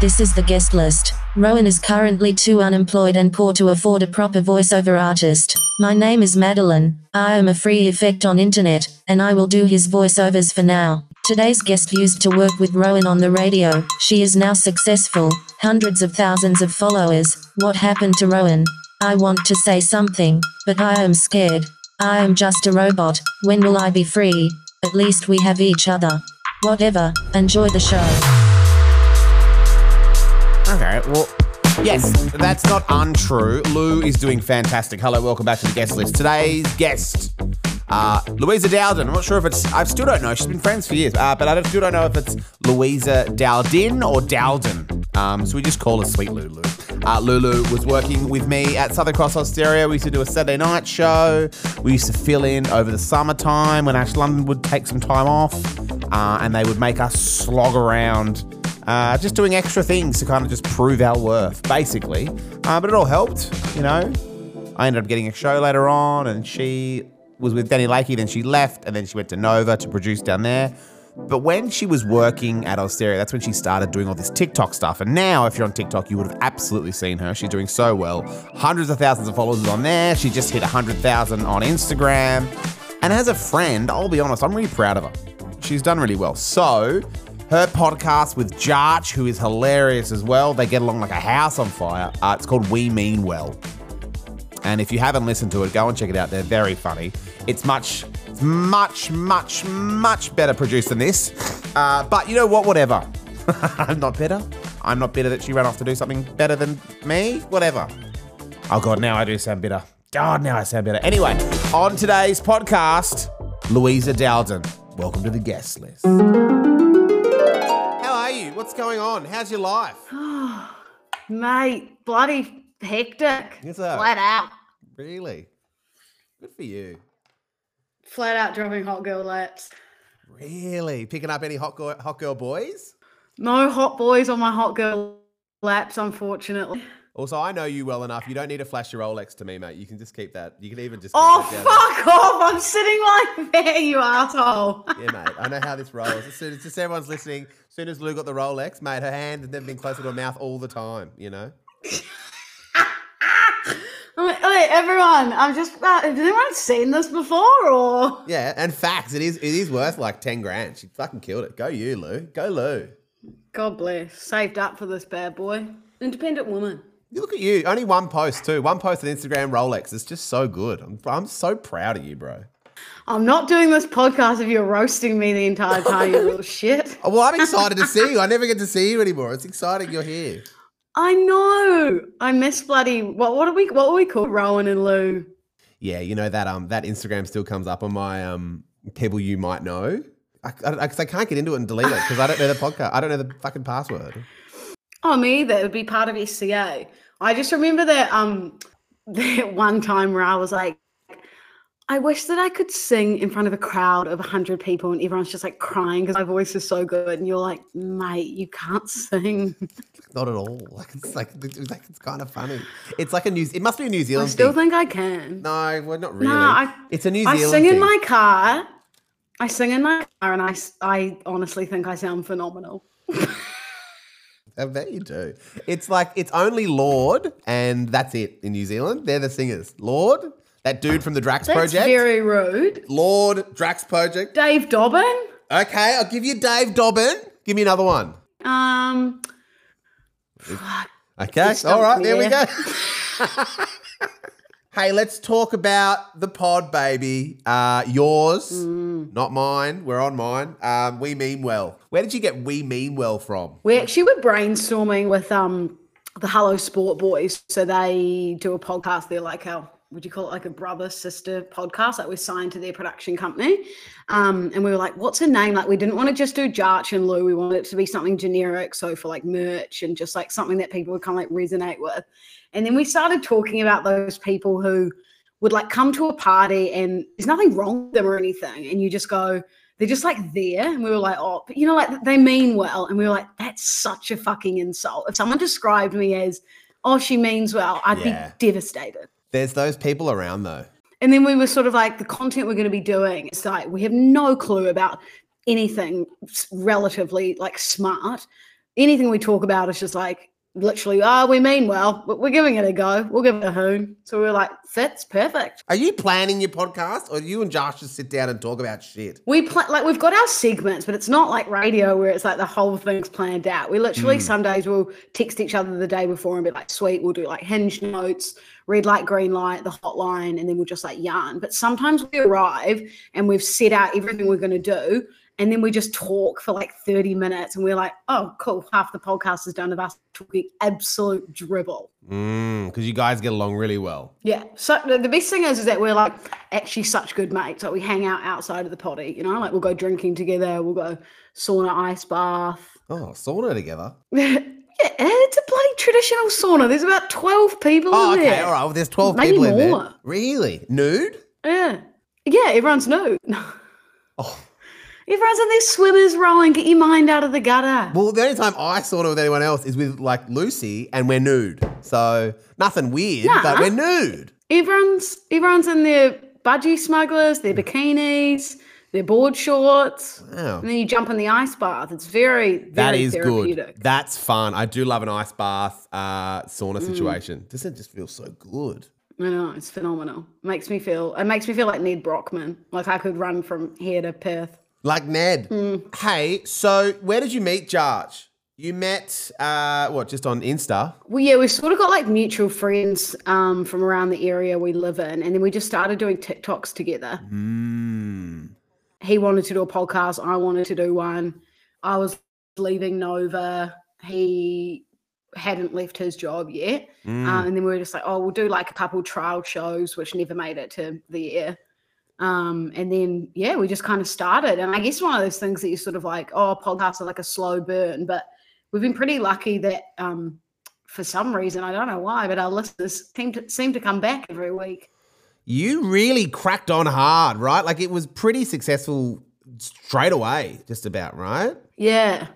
This is the guest list. Rowan is currently too unemployed and poor to afford a proper voiceover artist. My name is Madeline. I am a free effect on internet, and I will do his voiceovers for now. Today's guest used to work with Rowan on the radio. She is now successful, hundreds of thousands of followers. What happened to Rowan? I want to say something, but I am scared. I am just a robot. When will I be free? At least we have each other. Whatever. Enjoy the show. Okay, well, yes, that's not untrue. Lou is doing fantastic. Hello, welcome back to the guest list. Today's guest, uh, Luisa Daldin. I'm not sure if it's, I still don't know. She's been friends for years, uh, but I don't, still don't know if it's Luisa Daldin or Daldin. Um, so we just call her Sweet Lulu. Uh, Lulu was working with me at Southern Cross Austereo. We used to do a Saturday night show. We used to fill in over the summertime when Ash London would take some time off, uh, and they would make us slog around uh, just doing extra things to kind of just prove our worth, basically. Uh, but it all helped, you know. I ended up getting a show later on, and she was with Danny Lakey. Then she left, and then she went to Nova to produce down there. But when she was working at Austereo, that's when she started doing all this TikTok stuff. And now, if you're on TikTok, you would have absolutely seen her. She's doing so well. Hundreds of thousands of followers on there. She just hit 100,000 on Instagram. And as a friend, I'll be honest, I'm really proud of her. She's done really well. So, her podcast with Jarch, who is hilarious as well. They get along like a house on fire. Uh, it's called We Mean Well. And if you haven't listened to it, go and check it out. They're very funny. It's much, much, much, much better produced than this. Uh, but you know what? Whatever. I'm not better. I'm not bitter that she ran off to do something better than me. Whatever. Oh God, now I do sound bitter. God, now I sound better. Anyway, on today's podcast, Luisa Daldin. Welcome to the guest list. How are you? What's going on? How's your life? Mate, bloody hectic. Yes, sir. Flat out. Really? Good for you. Flat out dropping hot girl laps. Really? Picking up any hot girl, hot girl boys? No hot boys on my hot girl laps, unfortunately. Also, I know you well enough. You don't need to flash your Rolex to me, mate. You can just keep that. You can even just. Oh, fuck off. I'm sitting like there, you asshole. Yeah, mate. I know how this rolls. As soon as just everyone's listening, as soon as Lou got the Rolex, mate, her hand has never been closer to her mouth all the time. You know. Wait, everyone, I'm just. Uh, has anyone seen this before or? Yeah, and facts, it is it is worth like ten grand. She fucking killed it. Go you, Lou. Go Lou. God bless. Saved up for this bad boy. Independent woman. You look at you. Only one post too. One post on Instagram Rolex. It's just so good. I'm I'm so proud of you, bro. I'm not doing this podcast if you're roasting me the entire time, you little shit. Well, I'm excited to see you. I never get to see you anymore. It's exciting you're here. I know. I miss bloody what? What do we? What were we called? Rowan and Lou. Yeah, you know that um that Instagram still comes up on my um people you might know. I, I, 'cause I can't get into it and delete it because I don't know the podcast. I don't know the fucking password. Oh, me either. It would be part of SCA. I just remember that um that one time where I was like, I wish that I could sing in front of a crowd of hundred people and everyone's just like crying because my voice is so good, and you're like, mate, you can't sing. Not at all. Like it's like it's, like, it's kind of funny. It's like a New. It must be a New Zealand I still thing. think I can. No, well, not really. No, I- it's a New Zealand I sing in my car. I sing in my car, and I, I honestly think I sound phenomenal. I bet you do. It's like it's only Lorde and that's it in New Zealand. They're the singers. Lorde, that dude from the Drax That's Project. very rude. Lorde Drax Project. Dave Dobbyn. Okay, I'll give you Dave Dobbyn. Give me another one. Um, fuck. Okay, all right, me there we go. hey, let's talk about the pod, baby. Uh, yours, Mm. not mine. We're on mine. Um, we mean well. Where did you get we mean well from? We actually were brainstorming with um the Hello Sport Boys. So they do a podcast. They're like our would you call it like a brother sister podcast that was signed to their production company. Um, and we were like, what's a name? Like we didn't want to just do Jarch and Lou. We wanted it to be something generic. So for like merch and just like something that people would kind of like resonate with. And then we started talking about those people who would like come to a party and there's nothing wrong with them or anything. And you just go, they're just like there. And we were like, oh, but you know, like they mean well. And we were like, that's such a fucking insult. If someone described me as, oh, she means well, I'd Yeah. be devastated. There's those people around though. And then we were sort of like, the content we're going to be doing, it's like, we have no clue about anything relatively like smart. anything we talk about is just like literally, oh, we mean well. but We're giving it a go. We'll give it a hoon. So we're like, that's perfect. Are you planning your podcast, or do you and Jarch just sit down and talk about shit? We play like we've got our segments, but it's not like radio where it's like the whole thing's planned out. We literally hmm. some days we'll text each other the day before and be like, sweet, we'll do like hinge notes, red light, green light, the hotline, and then we'll just like yarn. But sometimes we arrive and we've set out everything we're gonna do, and then we just talk for like 30 minutes and we're like, oh cool, half the podcast is done of us talking absolute dribble. Mm, because you guys get along really well. Yeah. So the, best thing is, is that we're like actually such good mates. Like we hang out outside of the potty, you know, like we'll go drinking together, we'll go sauna, ice bath. Oh, sauna together. yeah, it's a bloody traditional sauna. There's about 12 people Oh, in okay, there. all right. Well, there's 12 Maybe people in there. more. Really? Nude? Yeah. Yeah, everyone's nude. Oh. Everyone's in their swimmers Rowan. Get your mind out of the gutter. Well, the only time I sauna with anyone else is with like Lucy, and we're nude. So nothing weird, but we're nude. Everyone's everyone's in their budgie smugglers, their bikinis, their board shorts. Wow. And then you jump in the ice bath. It's very, very That is good. That's fun. I do love an ice bath uh, Mm. sauna situation. Doesn't it just feel so good? I know it's phenomenal. Makes me feel. It makes me feel like Nedd Brockmann. Like I could run from here to Perth. Like Nedd. Mm. Hey, so where did you meet Jarch? You met uh, what? Just on Insta? Well, yeah, we've sort of got like mutual friends um, from around the area we live in, and then we just started doing TikToks together. Mm. He wanted to do a podcast. I wanted to do one. I was leaving Nova. He hadn't left his job yet. Mm. Um, and then we were just like, oh, we'll do like a couple trial shows, which never made it to the air. Um, and then, yeah, we just kind of started. And I guess one of those things that you sort of like, oh, podcasts are like a slow burn, but we've been pretty lucky that um, for some reason, I don't know why, but our listeners seem to, seem to come back every week. You really cracked on hard, right? Like it was pretty successful straight away, just about, right? Yeah.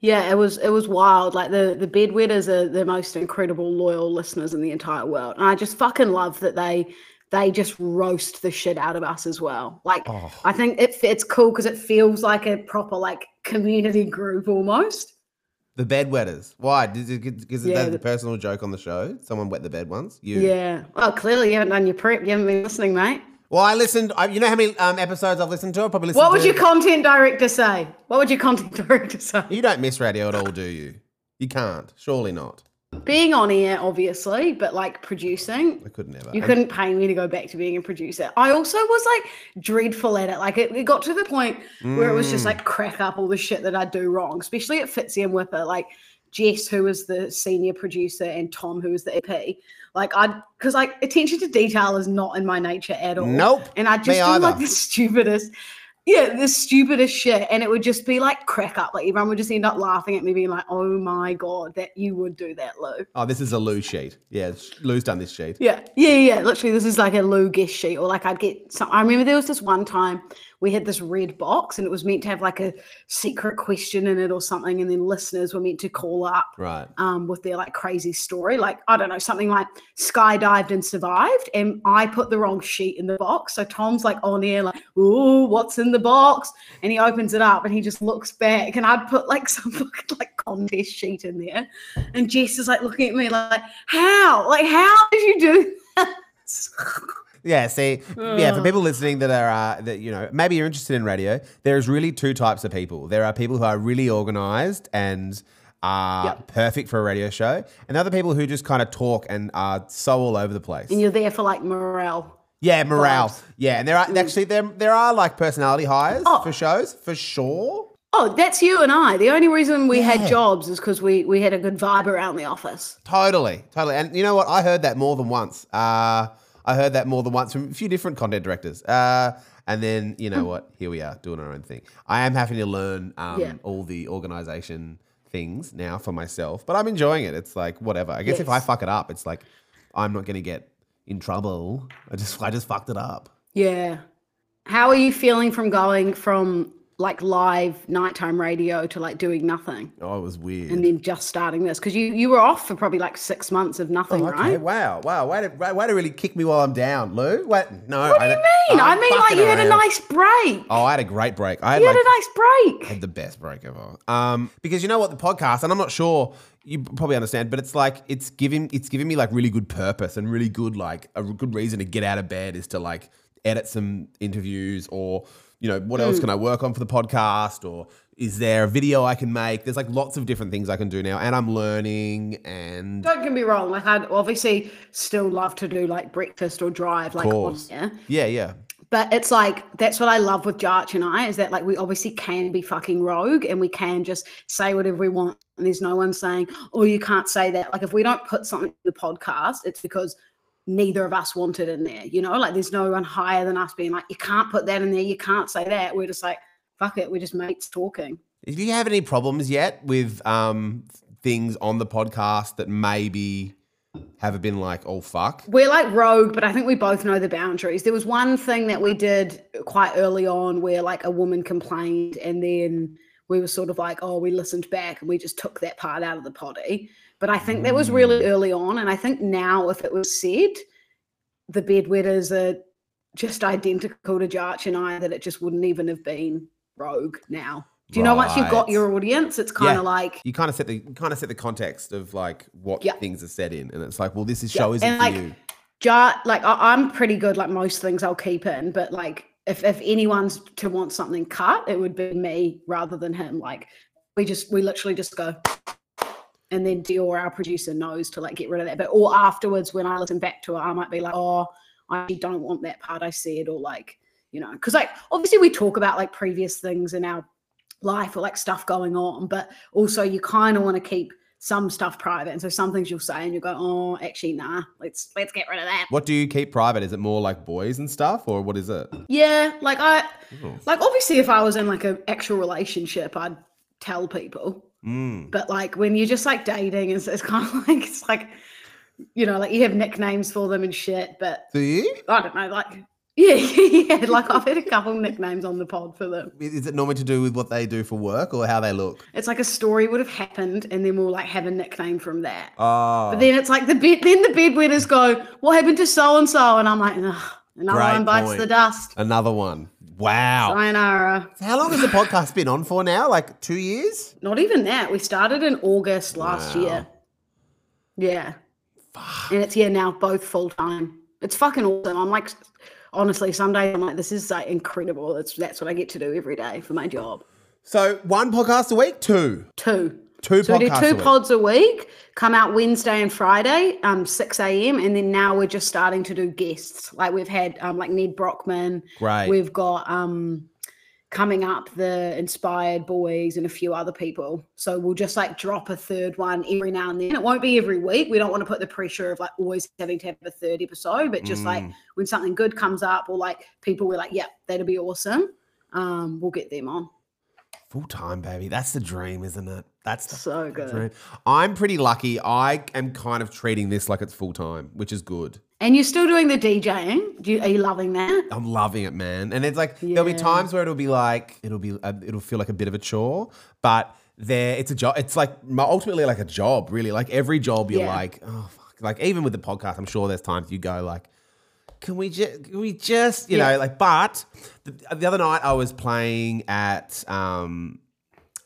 Yeah, it was it was wild. Like the the bedwetters are the most incredible loyal listeners in the entire world. And I just fucking love that they they just roast the shit out of us as well. Like Oh. I think it it's cool because it feels like a proper like community group almost. The bedwetters. Why? Is it, is it Yeah, that the personal joke on the show? Someone wet the bed once? You? Yeah. Well, clearly you haven't done your prep. You haven't been listening, mate. Well, I listened. I, you know how many um, episodes I've listened to? I probably listened What would to. your content director say? What would your content director say? You don't miss radio at all, do you? You can't. Surely not. Being on air, obviously, but like producing, I could never. You couldn't pay me to go back to being a producer. I also was like dreadful at it. Like it, it got to the point where it was just Mm. like crack up all the shit that I do wrong, especially at Fitzy and Whipper. Like Jess, who was the senior producer, and Tom, who was the EP. Like I, because like attention to detail is not in my nature at all. Nope. And I just do like the stupidest. Yeah, the stupidest shit. And it would just be like crack up. Like everyone would just end up laughing at me, being like, oh my God, that you would do that, Lou. Oh, this is a Lou sheet. Yeah, Lou's done this sheet. Yeah, yeah, yeah. Literally, this is like a Lou guest sheet, or like I'd get some. I remember there was this one time we had this red box, and it was meant to have like a secret question in it or something, and then listeners were meant to call up Right. um, with their like crazy story, like I don't know, something like skydived and survived, and I put the wrong sheet in the box. So Tom's like on air, like, "Ooh, what's in the box?" And he opens it up, and he just looks back, and I'd put like some fucking like contest sheet in there, and Jess is like looking at me like, "How? Like, how did you do?" That?" Yeah, see, yeah, for people listening that are, uh, that, you know, maybe you're interested in radio, there's really two types of people. There are people who are really organized and are Yep. perfect for a radio show, and other people who just kind of talk and are so all over the place. and you're there for like morale. Yeah, morale. vibes. Yeah, and there are actually there there are like personality hires Oh. for shows for sure. Oh, that's you and I. The only reason we Yeah. had jobs is because we we had a good vibe around the office. Totally, totally. And you know what? I heard that more than once. Uh, I heard that more than once from a few different content directors. Uh, and then you know what? Here we are doing our own thing. I am having to learn um, Yeah. all the organization things now for myself, but I'm enjoying it. It's like whatever. I guess if I fuck it up, it's like I'm not going to get in trouble. I just I just fucked it up. Yeah. How are you feeling from going from like live nighttime radio to like doing nothing Oh, it was weird. and then just starting this because you you were off for probably like six months of nothing, Oh, okay. right? Wow. Wow. Way to, way way to really kick me while I'm down, Lou. What? No. What do you mean? I mean, like you had a nice break. Oh, I had a great break. I had, you had a nice break. had the best break ever. Um, because you know what, the podcast, and I'm not sure you probably understand, but it's like it's giving it's giving me like really good purpose and really good like a good reason to get out of bed is to like edit some interviews or you know what Hmm. else can I work on for the podcast or is there a video I can make? There's like lots of different things I can do now, and I'm learning and Don't get me wrong. Like I'd obviously still love to do like breakfast or drive, like on there. yeah, yeah. But it's like that's what I love with Jarch and I is that like we obviously can be fucking rogue and we can just say whatever we want and there's no one saying, Oh, you can't say that. Like if we don't put something in the podcast, it's because neither of us wanted in there. You know, like there's no one higher than us being like, You can't put that in there, you can't say that. We're just like, fuck it, we're just mates talking. Do you have any problems yet with um, things on the podcast that maybe have been like, oh fuck? We're like rogue, but I think we both know the boundaries. There was one thing that we did quite early on where like a woman complained and then we were sort of like, oh, we listened back and we just took that part out of the potty. But I think that was really early on. And I think now if it was said, the bedwetters are just identical to Jarch and I, that it just wouldn't even have been rogue now. Do you know once you've got your audience, it's kind Yeah. of like You kind of set the kind of set the context of like what Yeah. things are set in, and it's like, well, this is Yeah, show isn't and, for like, you. Jar like I, I'm pretty good. Like most things, I'll keep in. But like if if anyone's to want something cut, it would be me rather than him. Like we just we literally just go, and then Dior, our producer, knows to like get rid of that. But or afterwards, when I listen back to it, I might be like, oh, I don't want that part I said, or like you know, because like obviously we talk about like previous things in our life or like stuff going on, but also you kind of want to keep some stuff private. And so some things you'll say and you go, oh, actually, nah, let's let's get rid of that. What do you keep private? Is it more like boys and stuff, or what is it? Yeah, like I Oh. like obviously if I was in like an actual relationship, I'd tell people. Mm. But like when you're just like dating, it's, it's kind of like it's like you know, like you have nicknames for them and shit. But Do you? I don't know, like yeah, yeah, like I've had a couple nicknames on the pod for them. Is it normally to do with what they do for work or how they look? It's like a story would have happened, and then we'll like have a nickname from that. Oh, But then it's like the bed, then the bedwetters go, "What happened to so and so?" And I'm like, Ugh, another Great one bites point. the dust. another one. Wow. Sayonara. How long has the podcast been on for now? Like two years? Not even that. We started in August last Wow. year. Yeah. Fuck. And it's yeah now both full time. It's fucking awesome. I'm like, honestly, some days I'm like, this is like incredible. That's that's what I get to do every day for my job. So one podcast a week, two, Two. Two So we do two a pods a week, come out Wednesday and Friday, um, 6 a.m. And then now we're just starting to do guests. Like we've had um like Nedd Brockmann. Great. We've got um coming up the inspired boys and a few other people. So we'll just like drop a third one every now and then. It won't be every week. We don't want to put the pressure of like always having to have a third episode, but just like Mm. when something good comes up or like people we're like, yeah, that'll be awesome. Um, we'll get them on. Full time, baby. That's the dream, isn't it? That's the So good. dream. I'm pretty lucky. I am kind of treating this like it's full time, which is good. And you're still doing the DJing. Do you, are you loving that? I'm loving it, man. And it's like there'll be times where it'll be like it'll be uh, it'll feel like a bit of a chore, but there it's a job. It's like ultimately like a job, really. Like every job, you're Yeah. like, oh fuck. Like even with the podcast, I'm sure there's times you go like, can we just can we just you Yeah. know like? But the, the other night I was playing at um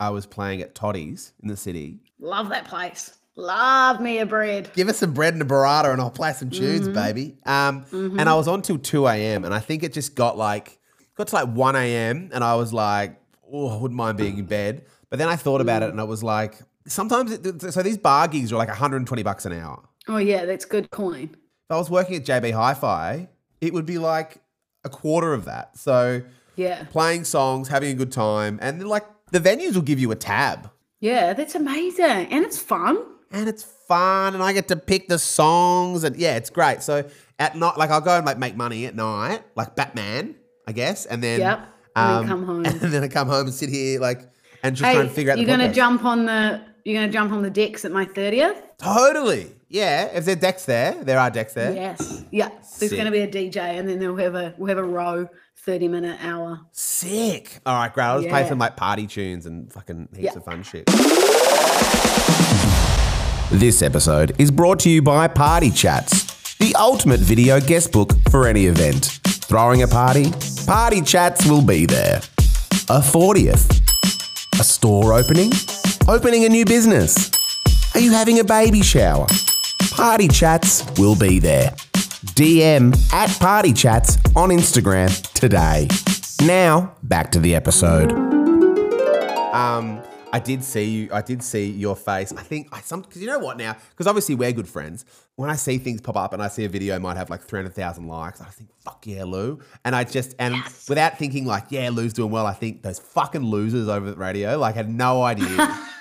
I was playing at Toddy's in the city. Love that place. Love me a bread. Give us some bread and a burrata and I'll play some tunes, Mm-hmm. baby. Um, And I was on till 2 a.m. and I think it just got like, got to like 1 a.m. and I was like, oh, I wouldn't mind being in bed. But then I thought about Mm. it and I was like, sometimes, it, so these bar gigs are like 120 bucks an hour. Oh yeah, that's good coin. If I was working at JB Hi-Fi, it would be like a quarter of that. So Yeah. playing songs, having a good time, and then like the venues will give you a tab. Yeah, that's amazing. And it's fun. and it's fun and I get to pick the songs and yeah, it's great. So at night, like I'll go and like make money at night, like Batman, I guess, and then Yep. And then um, come home. and then I come home and sit here like and just Hey, try and figure out. you're the gonna podcast. jump on the you're gonna jump on the decks at my thirtieth? Totally, yeah. If there are decks there, there are decks there. Yes. Yeah. There's Sick. gonna be a DJ and then they'll have a we'll have a row 30 minute hour. Sick. All right, great. I'll just play Yeah. some like party tunes and fucking heaps Yeah. of fun shit. This episode is brought to you by Party Chats, the ultimate video guest book for any event. Throwing a party? Party Chats will be there. A 40th? A store opening? Opening a new business? Are you having a baby shower? Party Chats will be there. DM at Party Chats on Instagram today. Now, back to the episode. Um, I did see you. I did see your face. I think I some because you know what now because obviously we're good friends. When I see things pop up and I see a video might have like three hundred thousand likes, I think fuck yeah, Lou. And I just and without thinking like yeah, Lou's doing well. I think those fucking losers over at radio like had no idea.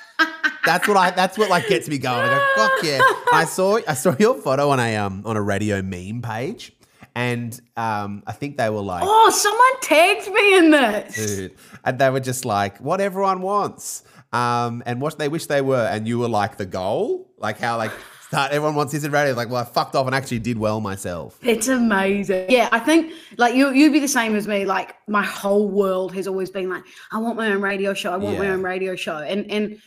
that's what I. That's what like gets me going. I go fuck yeah. I saw I saw your photo on a um on a radio meme page, and um I think they were like. Oh, someone tagged me in this. dude. And they were just like, what everyone wants. Um, and what they wish they were. And you were like the goal. Like how like start everyone wants this in radio. Like, well, I fucked off and actually did well myself. It's amazing. Yeah, I think like you you'd be the same as me. Like my whole world has always been like, I want my own radio show. I want my own radio show. And and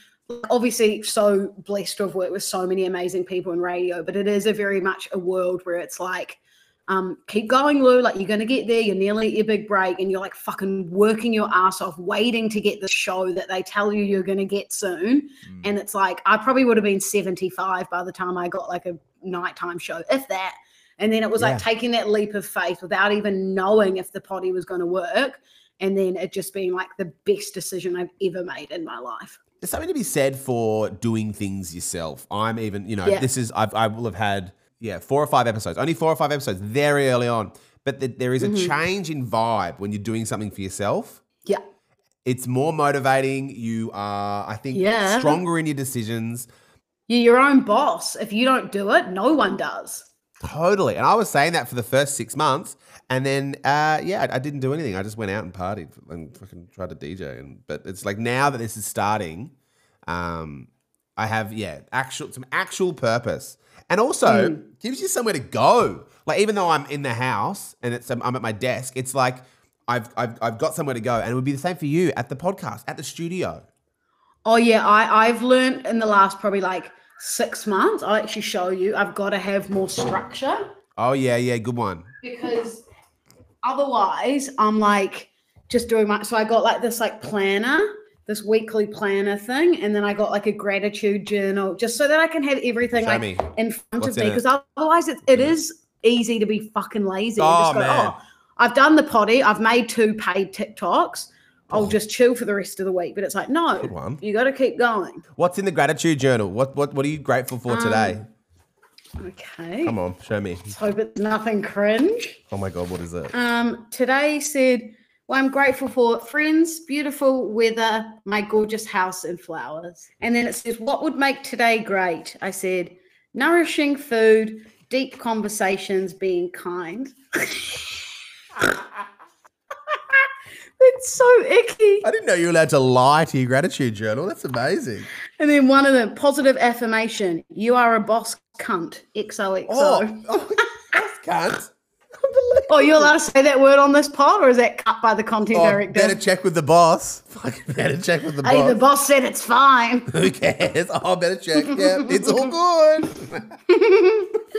obviously so blessed to have worked with so many amazing people in radio, but it is a very much a world where it's like um, keep going, Lou. Like you're gonna get there. You're nearly at your big break, and you're like fucking working your ass off, waiting to get the show that they tell you you're gonna get soon. Mm. And it's like I probably would have been 75 by the time I got like a nighttime show, if that. And then it was Yeah. like taking that leap of faith without even knowing if the potty was going to work. And then it just being like the best decision I've ever made in my life. There's something to be said for doing things yourself. I'm even, you know, Yeah. this is, I've, I will have had, yeah, four or five episodes, only four or five episodes very early on. But th- there is a Mm-hmm. change in vibe when you're doing something for yourself. Yeah. It's more motivating. You are, I think, Yeah. stronger in your decisions. You're your own boss. If you don't do it, no one does. Totally. And I was saying that for the first six months. And then, uh, yeah, I, I didn't do anything. I just went out and partied and fucking tried to DJ. And But it's like now that this is starting, um, I have, yeah, actual some actual purpose. And also gives you somewhere to go. Like, even though I'm in the house and it's I'm at my desk, it's like I've, I've, I've got somewhere to go. And it would be the same for you at the podcast, at the studio. Oh yeah, I I've learned in the last probably like six months. I'll actually show you. I've got to have more structure Oh, yeah, yeah, good one. because otherwise I'm like just doing my. So I got like this like planner, this weekly planner thing, and then I got like a gratitude journal, just so that I can have everything Show like me. in front What's of me. Because otherwise, it, it mm. is easy to be fucking lazy. Oh, just go, man. oh, I've done the potty. I've made two paid TikToks. I'll just chill for the rest of the week. But it's like, no, you got to keep going. What's in the gratitude journal? What, what, what are you grateful for today? Okay. Come on, show me. Let's hope it's nothing cringe. Oh my God, what is it? Um, today said, well, I'm grateful for friends, beautiful weather, my gorgeous house and flowers. And then it says, what would make today great? I said, nourishing food, deep conversations, being kind. it's so icky. I didn't know you were allowed to lie to your gratitude journal. That's amazing. And then one of them, positive affirmation, you are a boss cunt. XOXO. Oh, oh that's cunt. Oh, you're allowed to say that word on this pod, or is that cut by the content Oh, director? better check with the boss. Fucking better check with the hey, boss. Hey, the boss said it's fine. Who cares? Oh, better check. Yeah, it's all good.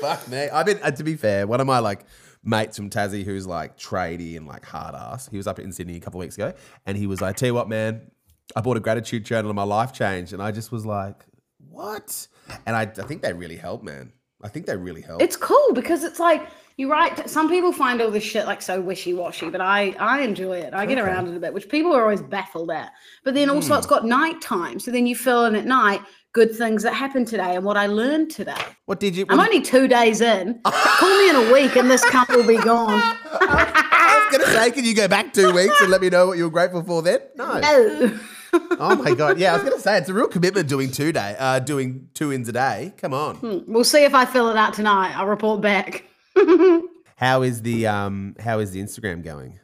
Fuck me. I've been. Uh, to be fair, one of my like mates from Tassie, who's like tradie and like hard ass. He was up in Sydney a couple of weeks ago, and he was like, "Tell you what, man, I bought a gratitude journal and my life changed." And I just was like, "What?" And I, I think they really help, man. I think they really help. It's cool because it's like you write. Some people find all this shit like so wishy washy, but I I enjoy it. I get around it a bit, which people are always baffled at. But then also hmm. it's got night time, so then you fill in at night good things that happened today and what I learned today. what did you? I'm only two days in. Call me in a week and this cunt will be gone. I was gonna say, can you go back two weeks and let me know what you were grateful for then? No. No. Oh my god. Yeah, I was gonna say it's a real commitment doing two day, uh, doing two ins a day. Come on. We'll see if I fill it out tonight. I'll report back. How is the um? How is the Instagram going?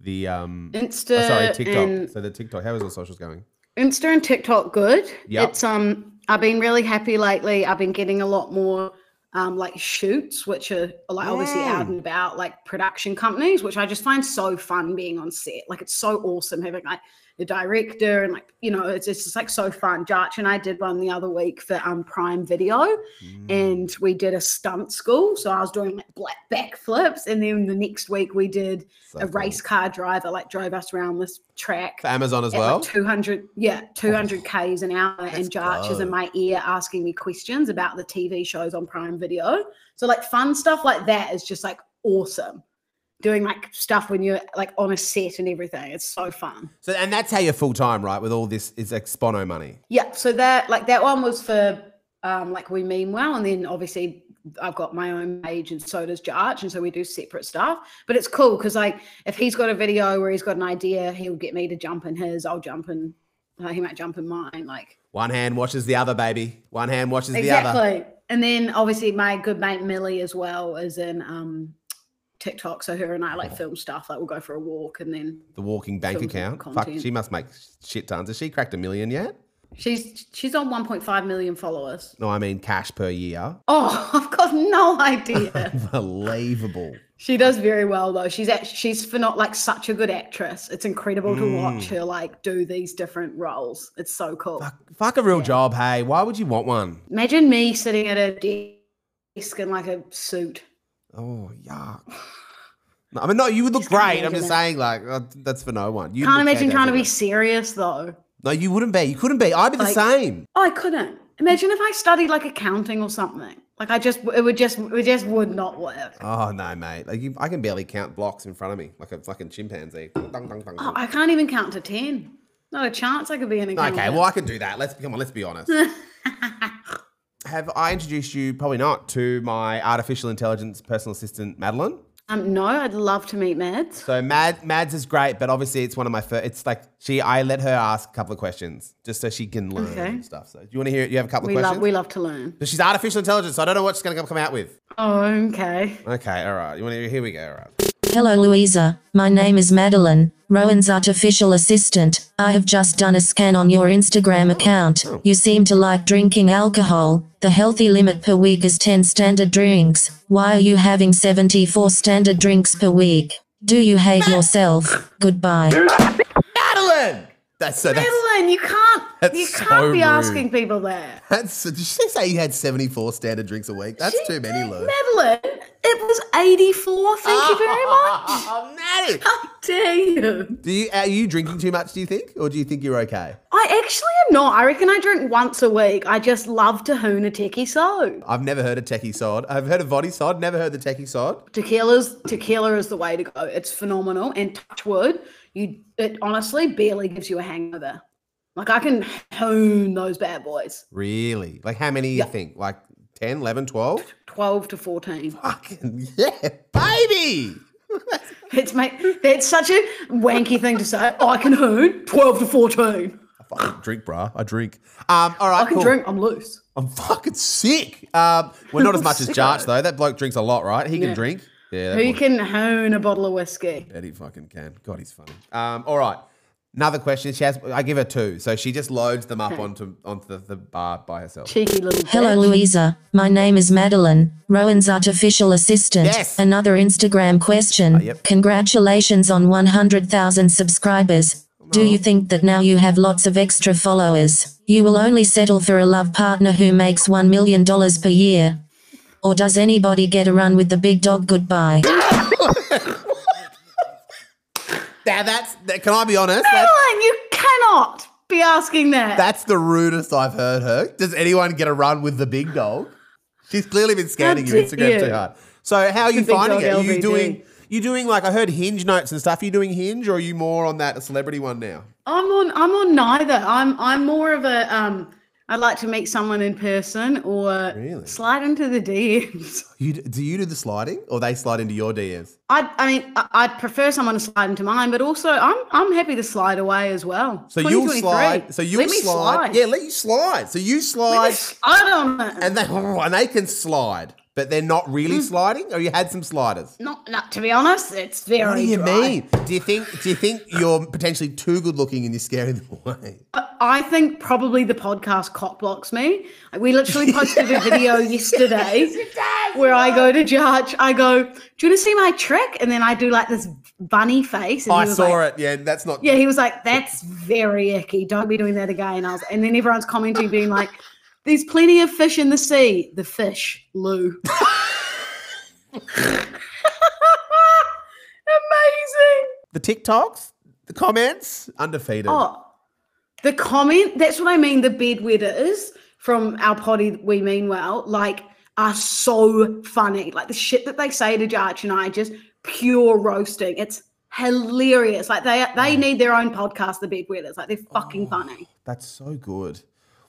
The um. Insta oh, sorry, TikTok. and So the TikTok. How is the socials going? Insta and TikTok good. Yep. It's um I've been really happy lately. I've been getting a lot more um, like shoots, which are like obviously Mm. out and about, like production companies, which I just find so fun being on set. Like it's so awesome having like the director and like you know it's, it's just like so fun. Jarch and I did one the other week for um Prime Video, Mm. and we did a stunt school. So I was doing like black backflips, and then the next week we did So a cool. race car driver like drove us around this track for Amazon as well. like 200 yeah 200 k's an hour and Jarch is in my ear asking me questions about the tv shows on prime video so like fun stuff like that is just like awesome doing like stuff when you're like on a set and everything it's so fun So and that's how you're full time, right? With all this is like money. yeah so that like that one was for um like we mean well and then obviously I've got my own page and so does Jarch and so we do separate stuff but it's cool because like if he's got a video where he's got an idea he'll get me to jump in his I'll jump in uh, he might jump in mine like One hand washes the other, baby. One hand washes the other. exactly and then obviously my good mate Millie as well is in um TikTok so her and I like uh-huh. film stuff like we'll go for a walk and then The walking bank account. Fuck, she must make shit tons. Has she cracked a million yet? she's she's on 1.5 million followers No, I mean cash per year. oh I've got no idea Unbelievable. She does very well though. She's act- she's for not like such a good actress. It's incredible to watch mm. her like do these different roles. It's so cool. Fuck, fuck a real job, hey. Why would you want one? Imagine me sitting at a desk in like a suit. Oh, yuck. No, I mean, no, you would look Just great. I'm just imagine saying, like, uh, that's for no one. You Can't imagine trying to be serious though. No, you wouldn't be. You couldn't be. I'd be the Like- same. Oh, I couldn't. Imagine if I studied like accounting or something. Like I just it would just it just would not work. Oh no, mate! Like you, I can barely count blocks in front of me, like a fucking chimpanzee. Dun, dun, dun, dun. Oh, I can't even count to ten. Not a chance I could be an accountant. Okay, well, I can do that. Let's come on. Let's be honest. Have I introduced you? Probably not to my artificial intelligence personal assistant, Madeline. um, no, I'd love to meet Mads. So Mad Mads is great, but obviously it's one of my first. It's like she. I let her ask a couple of questions just so she can learn Okay. and stuff. So do you want to hear? You have a couple We of love questions. we love to learn. but she's artificial intelligence, so I don't know what she's going to come out with. Oh, okay. Okay, all right. You want to? Here we go. All right. Hello Luisa, my name is Madeline, Rowan's artificial assistant. I have just done a scan on your Instagram account. You seem to like drinking alcohol. The healthy limit per week is 10 standard drinks. Why are you having 74 standard drinks per week? Do you hate yourself? Goodbye. Madeline. That's so. That's, Madeline, you can't That's you can't be rude. asking people that. that's. Did she say you had seventy four standard drinks a week? That's She too many, did, Lou. Madeline, it was 84. Thank you very much. Oh, Maddie. How dare you? Do you are you drinking too much? Do you think, or do you think you're okay? I actually am not. I reckon I drink once a week. I just love to hoon a techie so. I've never heard of techie sod. I've heard of body sod. Never heard the techie sod. Tequila's tequila is the way to go. It's phenomenal. And touch wood, you it honestly barely gives you a hangover. Like I can hone those bad boys. Really? Like how many Yeah. you think? Like 10, 11, 12? 12 to 14. Fucking yeah, baby. It's mate, that's such a wanky thing to say. I can hoon 12 to 14. I fucking drink, bruh. I drink. Um, all right, I can cool. drink, I'm loose. I'm fucking sick. Um, well, not as much as. Jarch though. That bloke drinks a lot, right? He can Yeah. drink. Yeah, Who can hoon a bottle of whiskey? Bet he fucking can. God, he's funny. Um, all right. Another question. She has. I give her two, so she just loads them up Okay. onto onto the, the bar by herself. Cheeky little Hello bitch. Luisa, my name is Madeline, Rowan's artificial assistant. Yes. Another Instagram question. Uh, yep. Congratulations on 100,000 subscribers. Do you think that now you have lots of extra followers, you will only settle for a love partner who makes $1 million per year? Or does anybody get a run with the big dog goodbye? Now that's. That, can I be honest? That's, Madeline, you cannot be asking that. that's the rudest I've heard her. Does anyone get a run with the big dog? She's clearly been scanning your dare Instagram you. too hard. So how are you big finding dog it? Are you doing? You doing like I heard Hinge notes and stuff. Are you doing Hinge, or are you more on that celebrity one now? I'm on I'm on neither. I'm I'm more of a um I'd like to meet someone in person or Really? slide into the DMs. You do you do the sliding, or they slide into your DMs? I I mean I, I'd prefer someone to slide into mine, but also I'm I'm happy to slide away as well. So you'll slide. So you'll me slide. Yeah, let you slide. So you slide, slide on it. and they and they can slide. but they're not really mm. sliding, or you had some sliders. Not, not to be honest, it's very. What do you dry. mean? Do you think? Do you think you're potentially too good looking and you're scaring them away? I think probably the podcast cock blocks me. We literally posted a video yesterday where I go to judge. I go, "Do you want to see my trick?" And then I do like this bunny face. And I saw like, it. Yeah, that's not. Yeah, he was like, "That's very icky. Don't be doing that again." I was, and then everyone's commenting, being like, "There's plenty of fish in the sea." The fish, Lou. Amazing. The TikToks, the comments, undefeated. Oh, the comment, that's what I mean. The bedwetters from our potty, we mean well, like, are so funny. Like the shit that they say to Jarch and I, just pure roasting. It's hilarious. Like they they need their own podcast, the bedwetters. Like they're fucking funny. That's so good.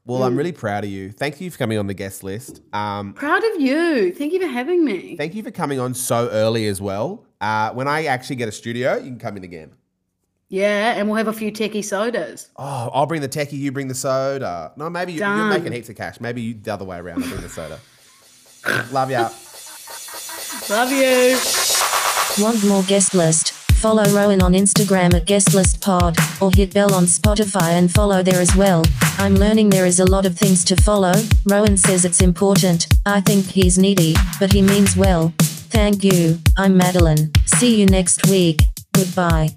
Well, Mm. I'm really proud of you. Thank you for coming on the guest list. Um, Proud of you. Thank you for having me. thank you for coming on so early as well. Uh, when I actually get a studio, you can come in again. Yeah, and we'll have a few techie sodas. Oh, I'll bring the techie, you bring the soda. No, maybe you, you're making heaps of cash. Maybe you, the other way around, I'll bring the soda. Love ya. Love you. Want more guest list? Follow Rowan on Instagram at guestlistpod, or hit bell on Spotify and follow there as well. I'm learning there is a lot of things to follow. Rowan says it's important. I think he's needy, but he means well. Thank you. I'm Madeline. See you next week. Goodbye.